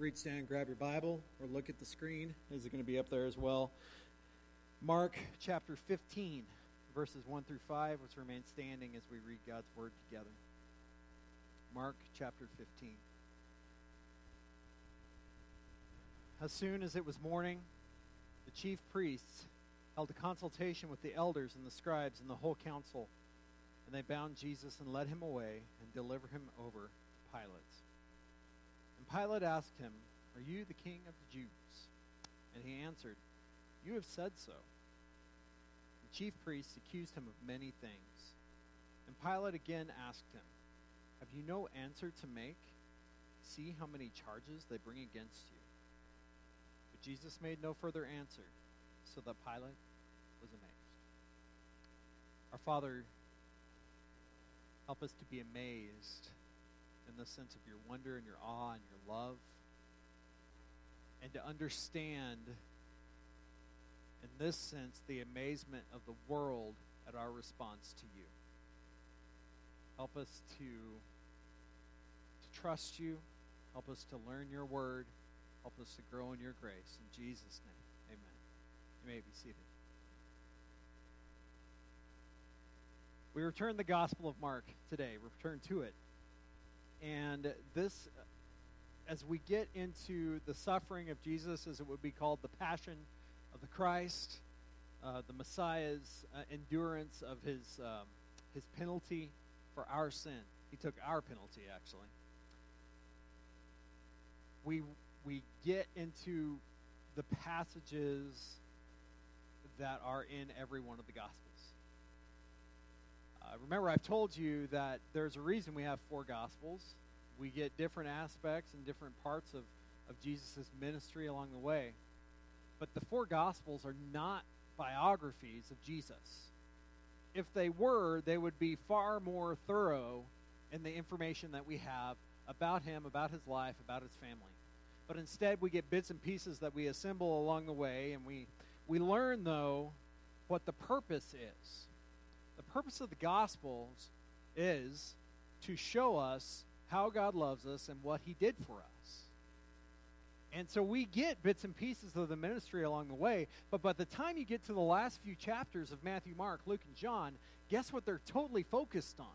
reach down, grab your Bible, or look at the screen. Is it going to be up there as well? Mark chapter 15, verses 1 through 5. Let's remain standing as we read God's word together. Mark chapter 15. As soon as it was morning, the chief priests held a consultation with the elders and the scribes and the whole council, and they bound Jesus and led him away and delivered him over to Pilate. Pilate asked him, Are you the king of the Jews? And he answered, You have said so. The chief priests accused him of many things. And Pilate again asked him, Have you no answer to make? See how many charges they bring against you. But Jesus made no further answer, so that Pilate was amazed. Our Father, help us to be amazed in the sense of your wonder and your awe and your love. And to understand, in this sense, the amazement of the world at our response to you. Help us to, to trust you. Help us to learn your word. Help us to grow in your grace. In Jesus' name, amen. You may be seated. We return the Gospel of Mark today. Return to it. And this, as we get into the suffering of Jesus, as it would be called, the passion of the Christ, uh, the Messiah's uh, endurance of his, um, his penalty for our sin. He took our penalty, actually. We, we get into the passages that are in every one of the Gospels. Uh, remember, I've told you that there's a reason we have four Gospels. We get different aspects and different parts of, of Jesus' ministry along the way. But the four Gospels are not biographies of Jesus. If they were, they would be far more thorough in the information that we have about him, about his life, about his family. But instead, we get bits and pieces that we assemble along the way, and we, we learn, though, what the purpose is the purpose of the Gospels is to show us how God loves us and what He did for us. And so we get bits and pieces of the ministry along the way, but by the time you get to the last few chapters of Matthew, Mark, Luke, and John, guess what they're totally focused on?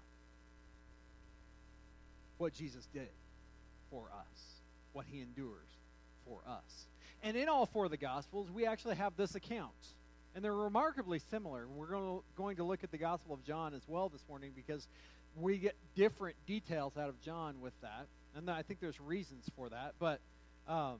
What Jesus did for us, what He endures for us. And in all four of the Gospels, we actually have this account and they're remarkably similar. We're going to look at the Gospel of John as well this morning because we get different details out of John with that. And I think there's reasons for that. But um,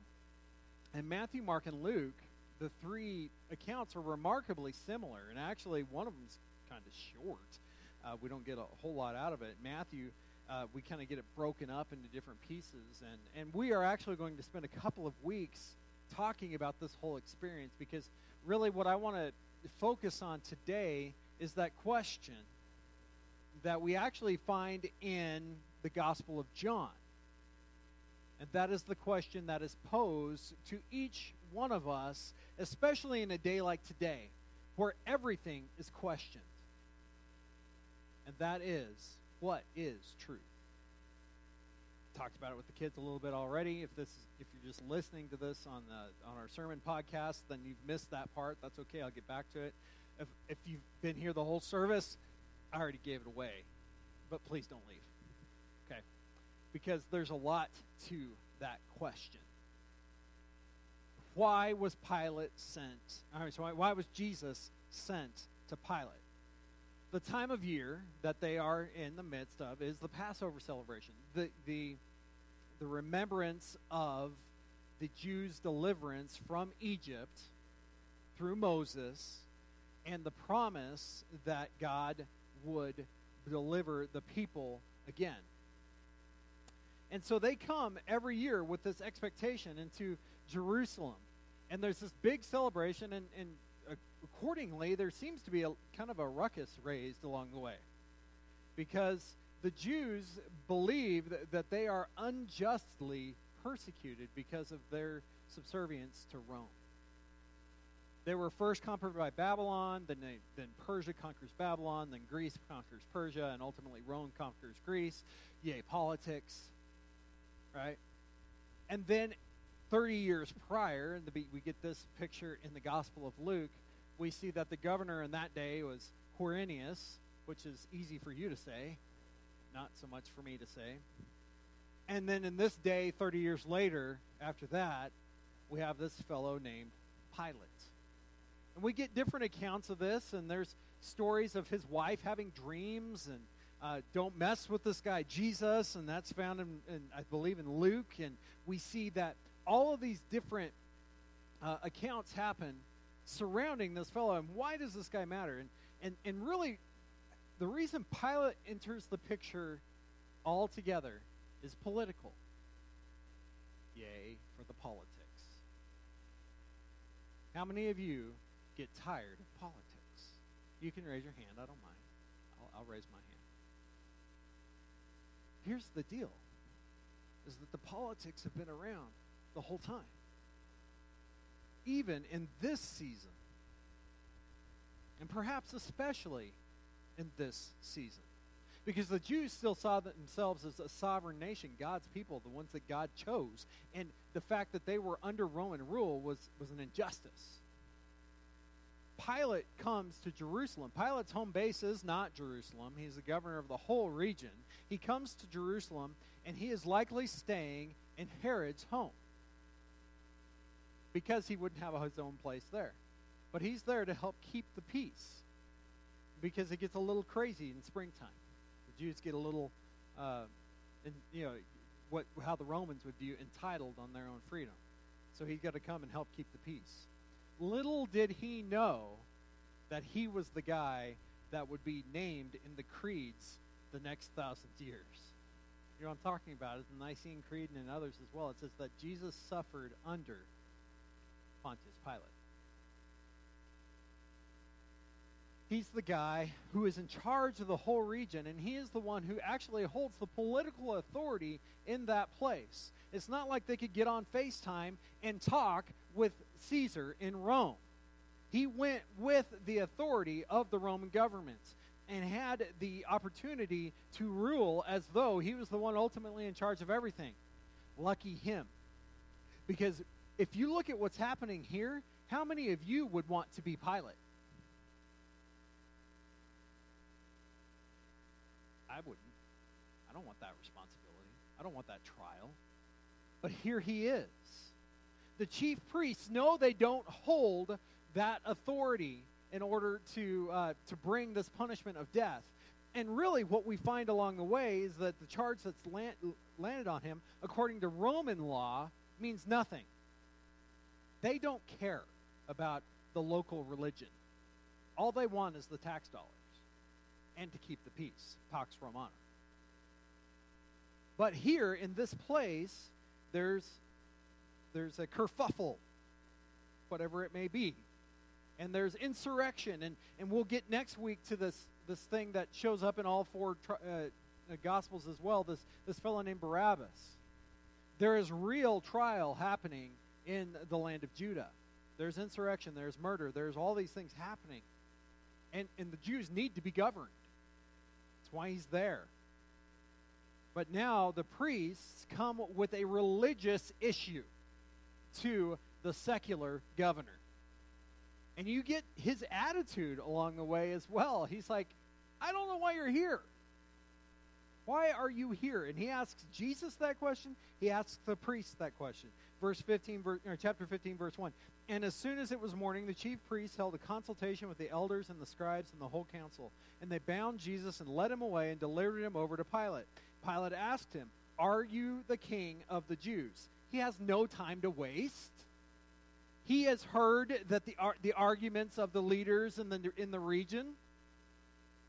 in Matthew, Mark, and Luke, the three accounts are remarkably similar. And actually, one of them's kind of short. Uh, we don't get a whole lot out of it. Matthew, uh, we kind of get it broken up into different pieces. And, and we are actually going to spend a couple of weeks talking about this whole experience because – really what I want to focus on today is that question that we actually find in the Gospel of John. And that is the question that is posed to each one of us, especially in a day like today, where everything is questioned. And that is what is truth? Talked about it with the kids a little bit already. If this, if you're just listening to this on the on our sermon podcast, then you've missed that part. That's okay. I'll get back to it. If if you've been here the whole service, I already gave it away, but please don't leave. Okay, because there's a lot to that question. Why was Pilate sent? All right, so why, why was Jesus sent to Pilate? The time of year that they are in the midst of is the Passover celebration. The, the, the remembrance of the Jews' deliverance from Egypt through Moses and the promise that God would deliver the people again. And so they come every year with this expectation into Jerusalem. And there's this big celebration, and, and accordingly, there seems to be a kind of a ruckus raised along the way. Because the Jews believe that, that they are unjustly persecuted because of their subservience to Rome. They were first conquered by Babylon, then, they, then Persia conquers Babylon, then Greece conquers Persia, and ultimately Rome conquers Greece. Yay, politics, right? And then 30 years prior, and we get this picture in the Gospel of Luke, we see that the governor in that day was Quirinius, which is easy for you to say, not so much for me to say. And then in this day, 30 years later, after that, we have this fellow named Pilate. And we get different accounts of this, and there's stories of his wife having dreams and uh, don't mess with this guy Jesus, and that's found in, in, I believe, in Luke. And we see that all of these different uh, accounts happen surrounding this fellow. And why does this guy matter? And, and, and really, the reason Pilate enters the picture altogether is political. Yay for the politics. How many of you get tired of politics? You can raise your hand. I don't mind. I'll, I'll raise my hand. Here's the deal is that the politics have been around the whole time. Even in this season. And perhaps especially in this season. Because the Jews still saw themselves as a sovereign nation, God's people, the ones that God chose. And the fact that they were under Roman rule was, was an injustice. Pilate comes to Jerusalem. Pilate's home base is not Jerusalem. He's the governor of the whole region. He comes to Jerusalem, and he is likely staying in Herod's home because he wouldn't have his own place there. But he's there to help keep the peace because it gets a little crazy in springtime. The Jews get a little, uh, in, you know, what how the Romans would view entitled on their own freedom. So he's got to come and help keep the peace. Little did he know that he was the guy that would be named in the creeds the next thousand years. You know what I'm talking about? It's the Nicene Creed and in others as well. It says that Jesus suffered under Pontius Pilate. He's the guy who is in charge of the whole region, and he is the one who actually holds the political authority in that place. It's not like they could get on FaceTime and talk with Caesar in Rome. He went with the authority of the Roman government and had the opportunity to rule as though he was the one ultimately in charge of everything. Lucky him. Because if you look at what's happening here, how many of you would want to be Pilate? I wouldn't. I don't want that responsibility. I don't want that trial. But here he is. The chief priests know they don't hold that authority in order to, uh, to bring this punishment of death. And really, what we find along the way is that the charge that's land, landed on him, according to Roman law, means nothing. They don't care about the local religion. All they want is the tax dollars and to keep the peace, Pax Romana. But here in this place, there's there's a kerfuffle, whatever it may be, and there's insurrection, and and we'll get next week to this this thing that shows up in all four uh, uh, gospels as well. This this fellow named Barabbas. There is real trial happening in the land of Judah. There's insurrection, there's murder, there's all these things happening. And, and the Jews need to be governed. That's why he's there. But now the priests come with a religious issue to the secular governor. And you get his attitude along the way as well. He's like, I don't know why you're here. Why are you here? And he asks Jesus that question. He asks the priest that question. Verse 15, or chapter 15, verse 1. And as soon as it was morning, the chief priests held a consultation with the elders and the scribes and the whole council. And they bound Jesus and led him away and delivered him over to Pilate. Pilate asked him, Are you the king of the Jews? He has no time to waste. He has heard that the, the arguments of the leaders in the, in the region.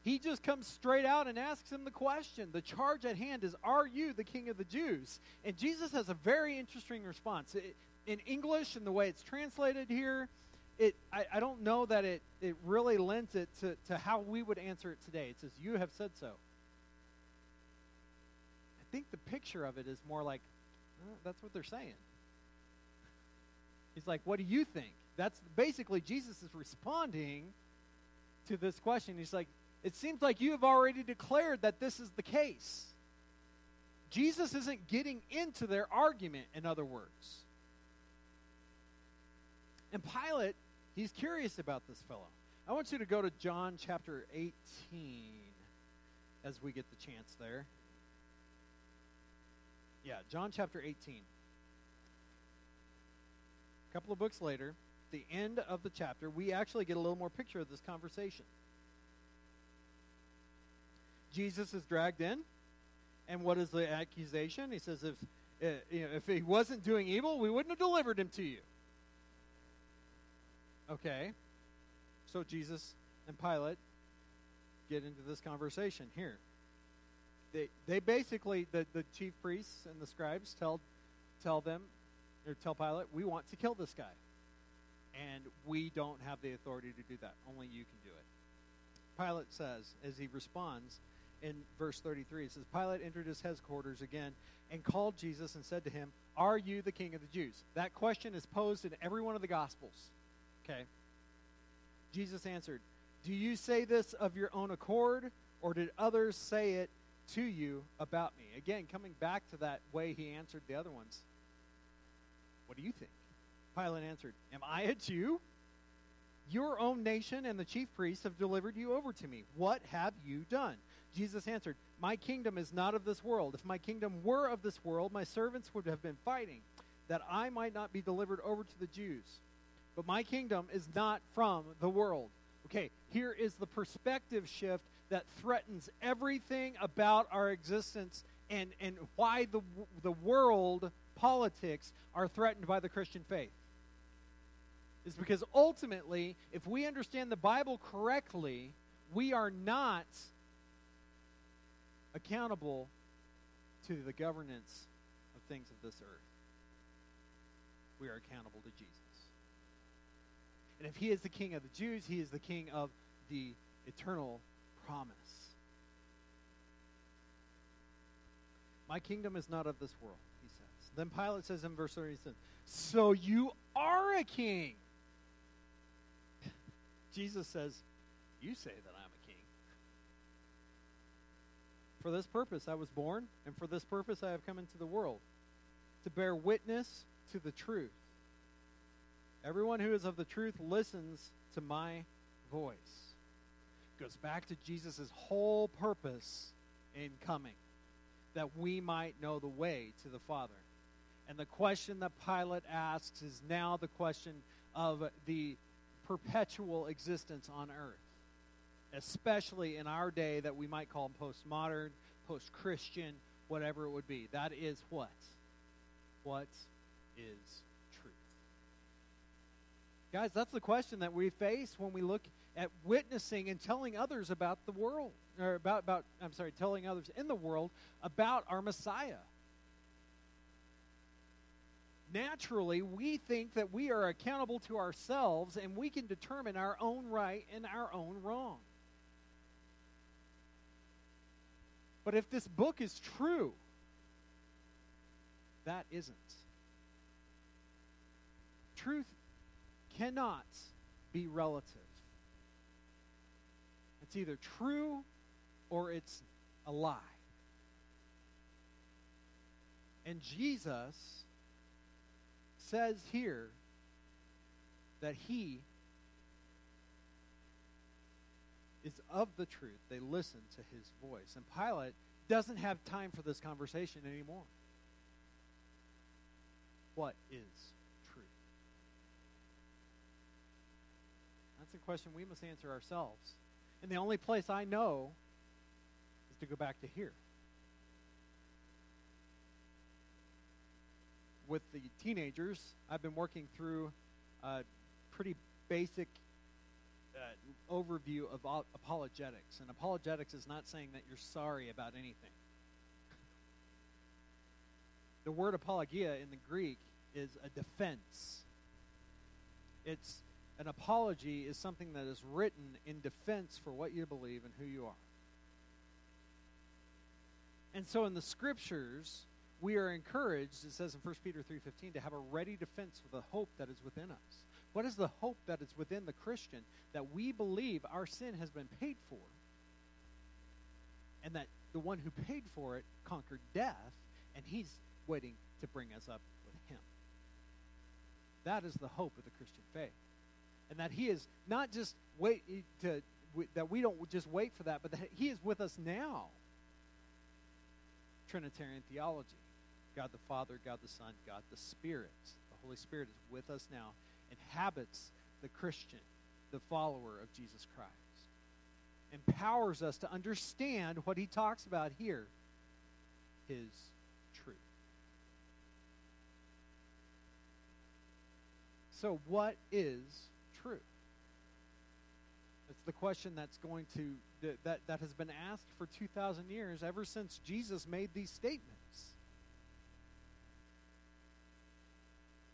He just comes straight out and asks him the question. The charge at hand is, Are you the king of the Jews? And Jesus has a very interesting response. It, in English and the way it's translated here, it I, I don't know that it, it really lends it to, to how we would answer it today. It says, You have said so. I think the picture of it is more like, that's what they're saying. He's like, What do you think? That's basically Jesus is responding to this question. He's like, It seems like you have already declared that this is the case. Jesus isn't getting into their argument, in other words. And Pilate, he's curious about this fellow. I want you to go to John chapter 18 as we get the chance there. Yeah, John chapter 18. A couple of books later, the end of the chapter, we actually get a little more picture of this conversation. Jesus is dragged in, and what is the accusation? He says, if, uh, you know, if he wasn't doing evil, we wouldn't have delivered him to you. Okay. So Jesus and Pilate get into this conversation here. They, they basically, the, the chief priests and the scribes tell, tell them, or tell Pilate, we want to kill this guy. And we don't have the authority to do that. Only you can do it. Pilate says, as he responds in verse 33, it says, Pilate entered his headquarters again and called Jesus and said to him, Are you the king of the Jews? That question is posed in every one of the Gospels. Okay? Jesus answered, Do you say this of your own accord, or did others say it to you about me? Again, coming back to that way he answered the other ones. What do you think? Pilate answered, Am I a Jew? Your own nation and the chief priests have delivered you over to me. What have you done? Jesus answered, My kingdom is not of this world. If my kingdom were of this world, my servants would have been fighting, that I might not be delivered over to the Jews. But my kingdom is not from the world. Okay, here is the perspective shift that threatens everything about our existence and, and why the, the world politics are threatened by the Christian faith. Is because ultimately, if we understand the Bible correctly, we are not accountable to the governance of things of this earth. We are accountable to Jesus. And if he is the king of the Jews, he is the king of the eternal promise. My kingdom is not of this world, he says. Then Pilate says in verse 37, So you are a king. Jesus says, You say that I'm a king. For this purpose I was born, and for this purpose I have come into the world, to bear witness to the truth. Everyone who is of the truth listens to my voice. Goes back to Jesus' whole purpose in coming, that we might know the way to the Father. And the question that Pilate asks is now the question of the perpetual existence on earth, especially in our day that we might call postmodern, post Christian, whatever it would be. That is what? What is truth? Guys, that's the question that we face when we look at witnessing and telling others about the world, or about, about I'm sorry, telling others in the world about our Messiah. Naturally, we think that we are accountable to ourselves and we can determine our own right and our own wrong. But if this book is true, that isn't. Truth cannot be relative. It's either true or it's a lie. And Jesus says here that he is of the truth. They listen to his voice. And Pilate doesn't have time for this conversation anymore. What is truth? That's a question we must answer ourselves. And the only place I know is to go back to here. With the teenagers, I've been working through a pretty basic uh, overview of apologetics. And apologetics is not saying that you're sorry about anything. the word apologia in the Greek is a defense. It's an apology is something that is written in defense for what you believe and who you are. And so in the scriptures, we are encouraged, it says in 1 Peter 3.15, to have a ready defense for the hope that is within us. What is the hope that is within the Christian? That we believe our sin has been paid for, and that the one who paid for it conquered death, and he's waiting to bring us up with him. That is the hope of the Christian faith. And that he is not just wait eh, to that we don't just wait for that, but that he is with us now. Trinitarian theology. God the Father, God the Son, God the Spirit. The Holy Spirit is with us now, inhabits the Christian, the follower of Jesus Christ. Empowers us to understand what he talks about here his truth. So, what is truth? It's the question that's going to that, that has been asked for 2,000 years ever since Jesus made these statements.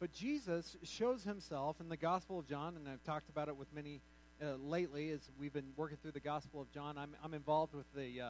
But Jesus shows himself in the Gospel of John, and I've talked about it with many uh, lately as we've been working through the Gospel of John. I'm, I'm involved with the, uh,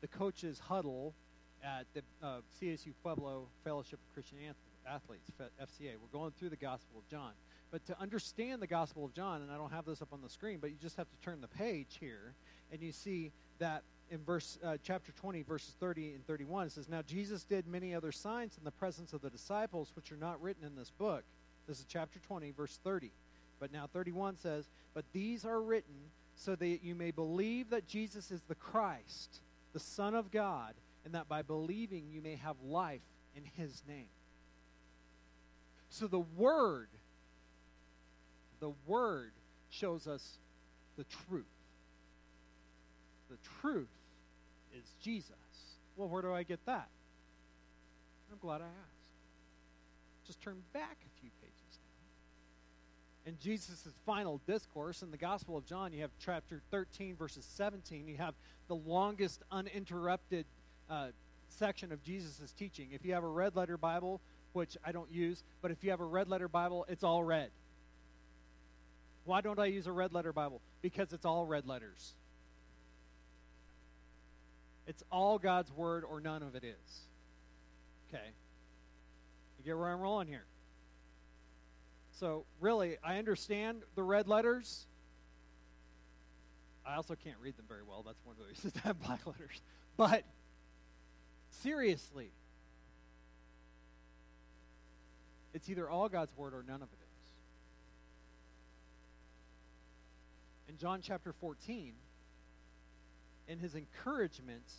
the coaches' huddle at the uh, CSU Pueblo Fellowship of Christian Athletes, FCA. We're going through the Gospel of John. But to understand the Gospel of John, and I don't have this up on the screen, but you just have to turn the page here, and you see that in verse uh, chapter 20 verses 30 and 31 it says now jesus did many other signs in the presence of the disciples which are not written in this book. This is chapter 20 verse 30 but now 31 says but these are written so that you may believe that jesus is the christ the son of god and that by believing you may have life in his name. So the word the word shows us the truth. The truth is Jesus. Well, where do I get that? I'm glad I asked. Just turn back a few pages now. In Jesus' final discourse in the Gospel of John, you have chapter 13, verses 17. You have the longest uninterrupted uh, section of Jesus' teaching. If you have a red letter Bible, which I don't use, but if you have a red letter Bible, it's all red. Why don't I use a red letter Bible? Because it's all red letters. It's all God's word or none of it is. Okay. You get where I'm rolling here? So, really, I understand the red letters. I also can't read them very well. That's one of the reasons I have black letters. But, seriously, it's either all God's word or none of it is. In John chapter 14, in his encouragement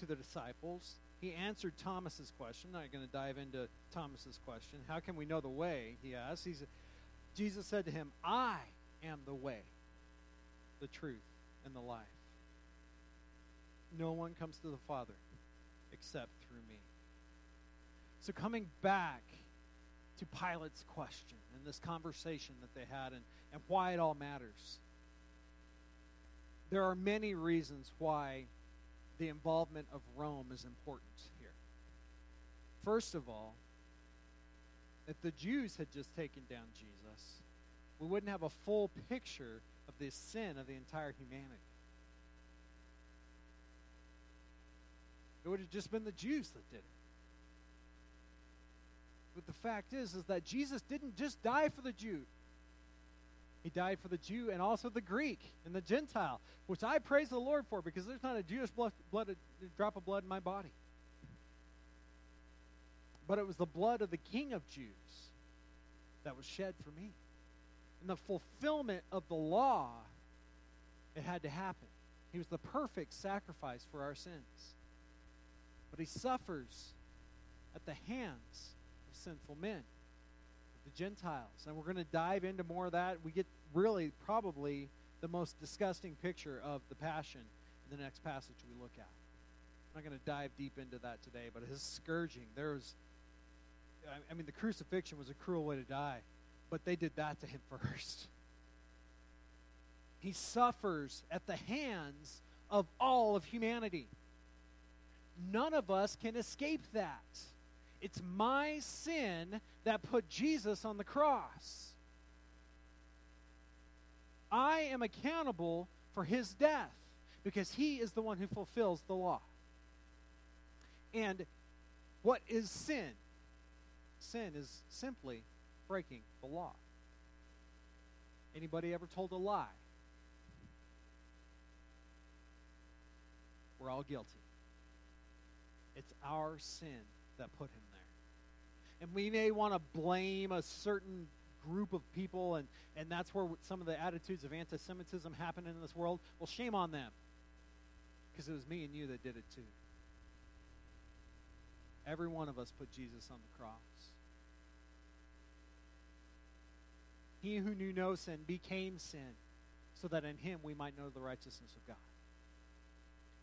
to the disciples, he answered Thomas's question. I'm going to dive into Thomas's question. How can we know the way? He asked. He's, Jesus said to him, I am the way, the truth, and the life. No one comes to the Father except through me. So, coming back to Pilate's question and this conversation that they had and, and why it all matters there are many reasons why the involvement of Rome is important here. First of all, if the Jews had just taken down Jesus, we wouldn't have a full picture of the sin of the entire humanity. It would have just been the Jews that did it. But the fact is, is that Jesus didn't just die for the Jew. He died for the Jew and also the Greek and the Gentile, which I praise the Lord for because there's not a Jewish blood, blood a drop of blood in my body. But it was the blood of the King of Jews that was shed for me. In the fulfillment of the law, it had to happen. He was the perfect sacrifice for our sins. But he suffers at the hands of sinful men the Gentiles. And we're going to dive into more of that. We get really probably the most disgusting picture of the passion in the next passage we look at. I'm not going to dive deep into that today, but his scourging, there was, I mean, the crucifixion was a cruel way to die, but they did that to him first. He suffers at the hands of all of humanity. None of us can escape that. It's my sin that put Jesus on the cross. I am accountable for his death because he is the one who fulfills the law. And what is sin? Sin is simply breaking the law. Anybody ever told a lie? We're all guilty. It's our sin that put him And we may want to blame a certain group of people, and, and that's where some of the attitudes of anti Semitism happen in this world. Well, shame on them. Because it was me and you that did it too. Every one of us put Jesus on the cross. He who knew no sin became sin, so that in him we might know the righteousness of God.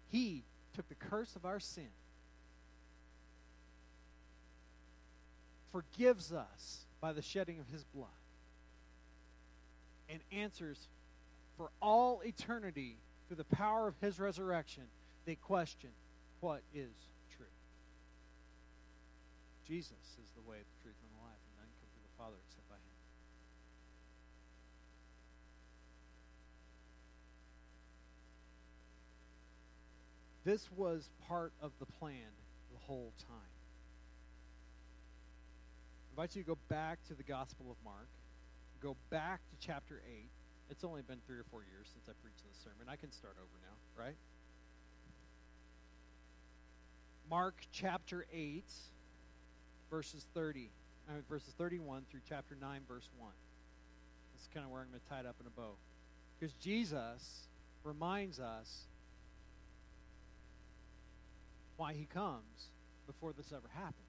He took the curse of our sin, forgives us by the shedding of his blood, and answers for all eternity through the power of his resurrection the question what is true? Jesus is the way, the truth, and the life, and none come to the Father except by him. This was part of the plan the whole time. I invite you to go back to the Gospel of Mark. Go back to chapter 8. It's only been three or four years since I preached this sermon. I can start over now, right? Mark chapter 8, verses 30, I mean, verses 31 through chapter 9, verse 1. That's kind of where I'm going to tie it up in a bow. Because Jesus reminds us why he comes before this ever happened.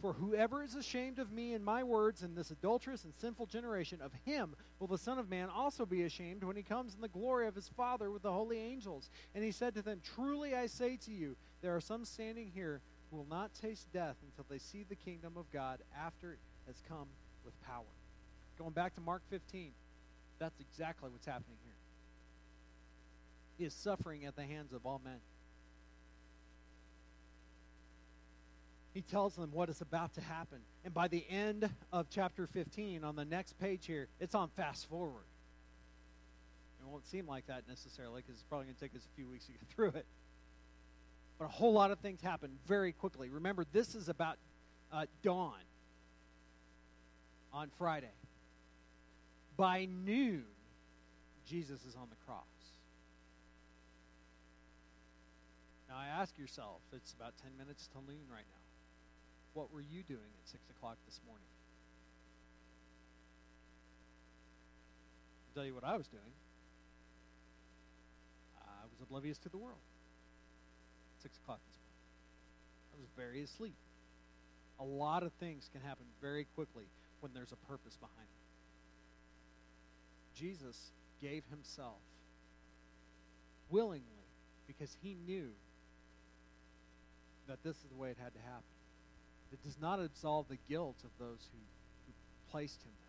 For whoever is ashamed of me and my words in this adulterous and sinful generation, of him will the Son of Man also be ashamed when he comes in the glory of his Father with the holy angels. And he said to them, Truly I say to you, there are some standing here who will not taste death until they see the kingdom of God after it has come with power. Going back to Mark 15, that's exactly what's happening here. He is suffering at the hands of all men. He tells them what is about to happen. And by the end of chapter 15, on the next page here, it's on fast forward. It won't seem like that necessarily because it's probably going to take us a few weeks to get through it. But a whole lot of things happen very quickly. Remember, this is about uh, dawn on Friday. By noon, Jesus is on the cross. Now, I ask yourself, it's about 10 minutes till noon right now. What were you doing at 6 o'clock this morning? I'll tell you what I was doing. I was oblivious to the world. 6 o'clock this morning. I was very asleep. A lot of things can happen very quickly when there's a purpose behind it. Jesus gave himself willingly because he knew that this is the way it had to happen. It does not absolve the guilt of those who, who placed him there.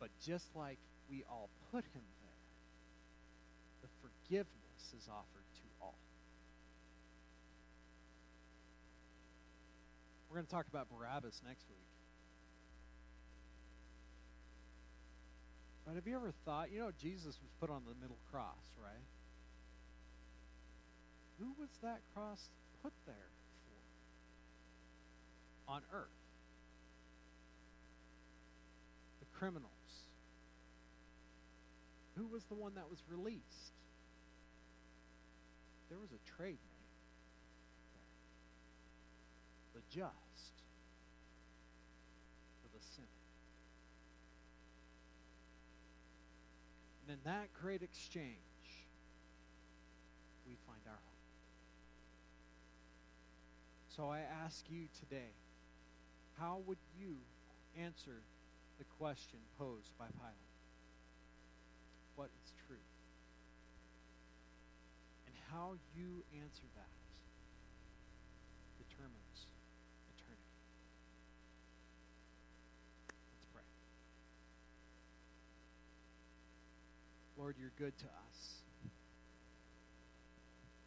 But just like we all put him there, the forgiveness is offered to all. We're going to talk about Barabbas next week. But have you ever thought, you know, Jesus was put on the middle cross, right? Who was that cross put there for? On earth. The criminals. Who was the one that was released? There was a trade made there. The just for the sinner. And in that great exchange, So I ask you today, how would you answer the question posed by Pilate? What is truth? And how you answer that determines eternity. Let's pray. Lord, you're good to us.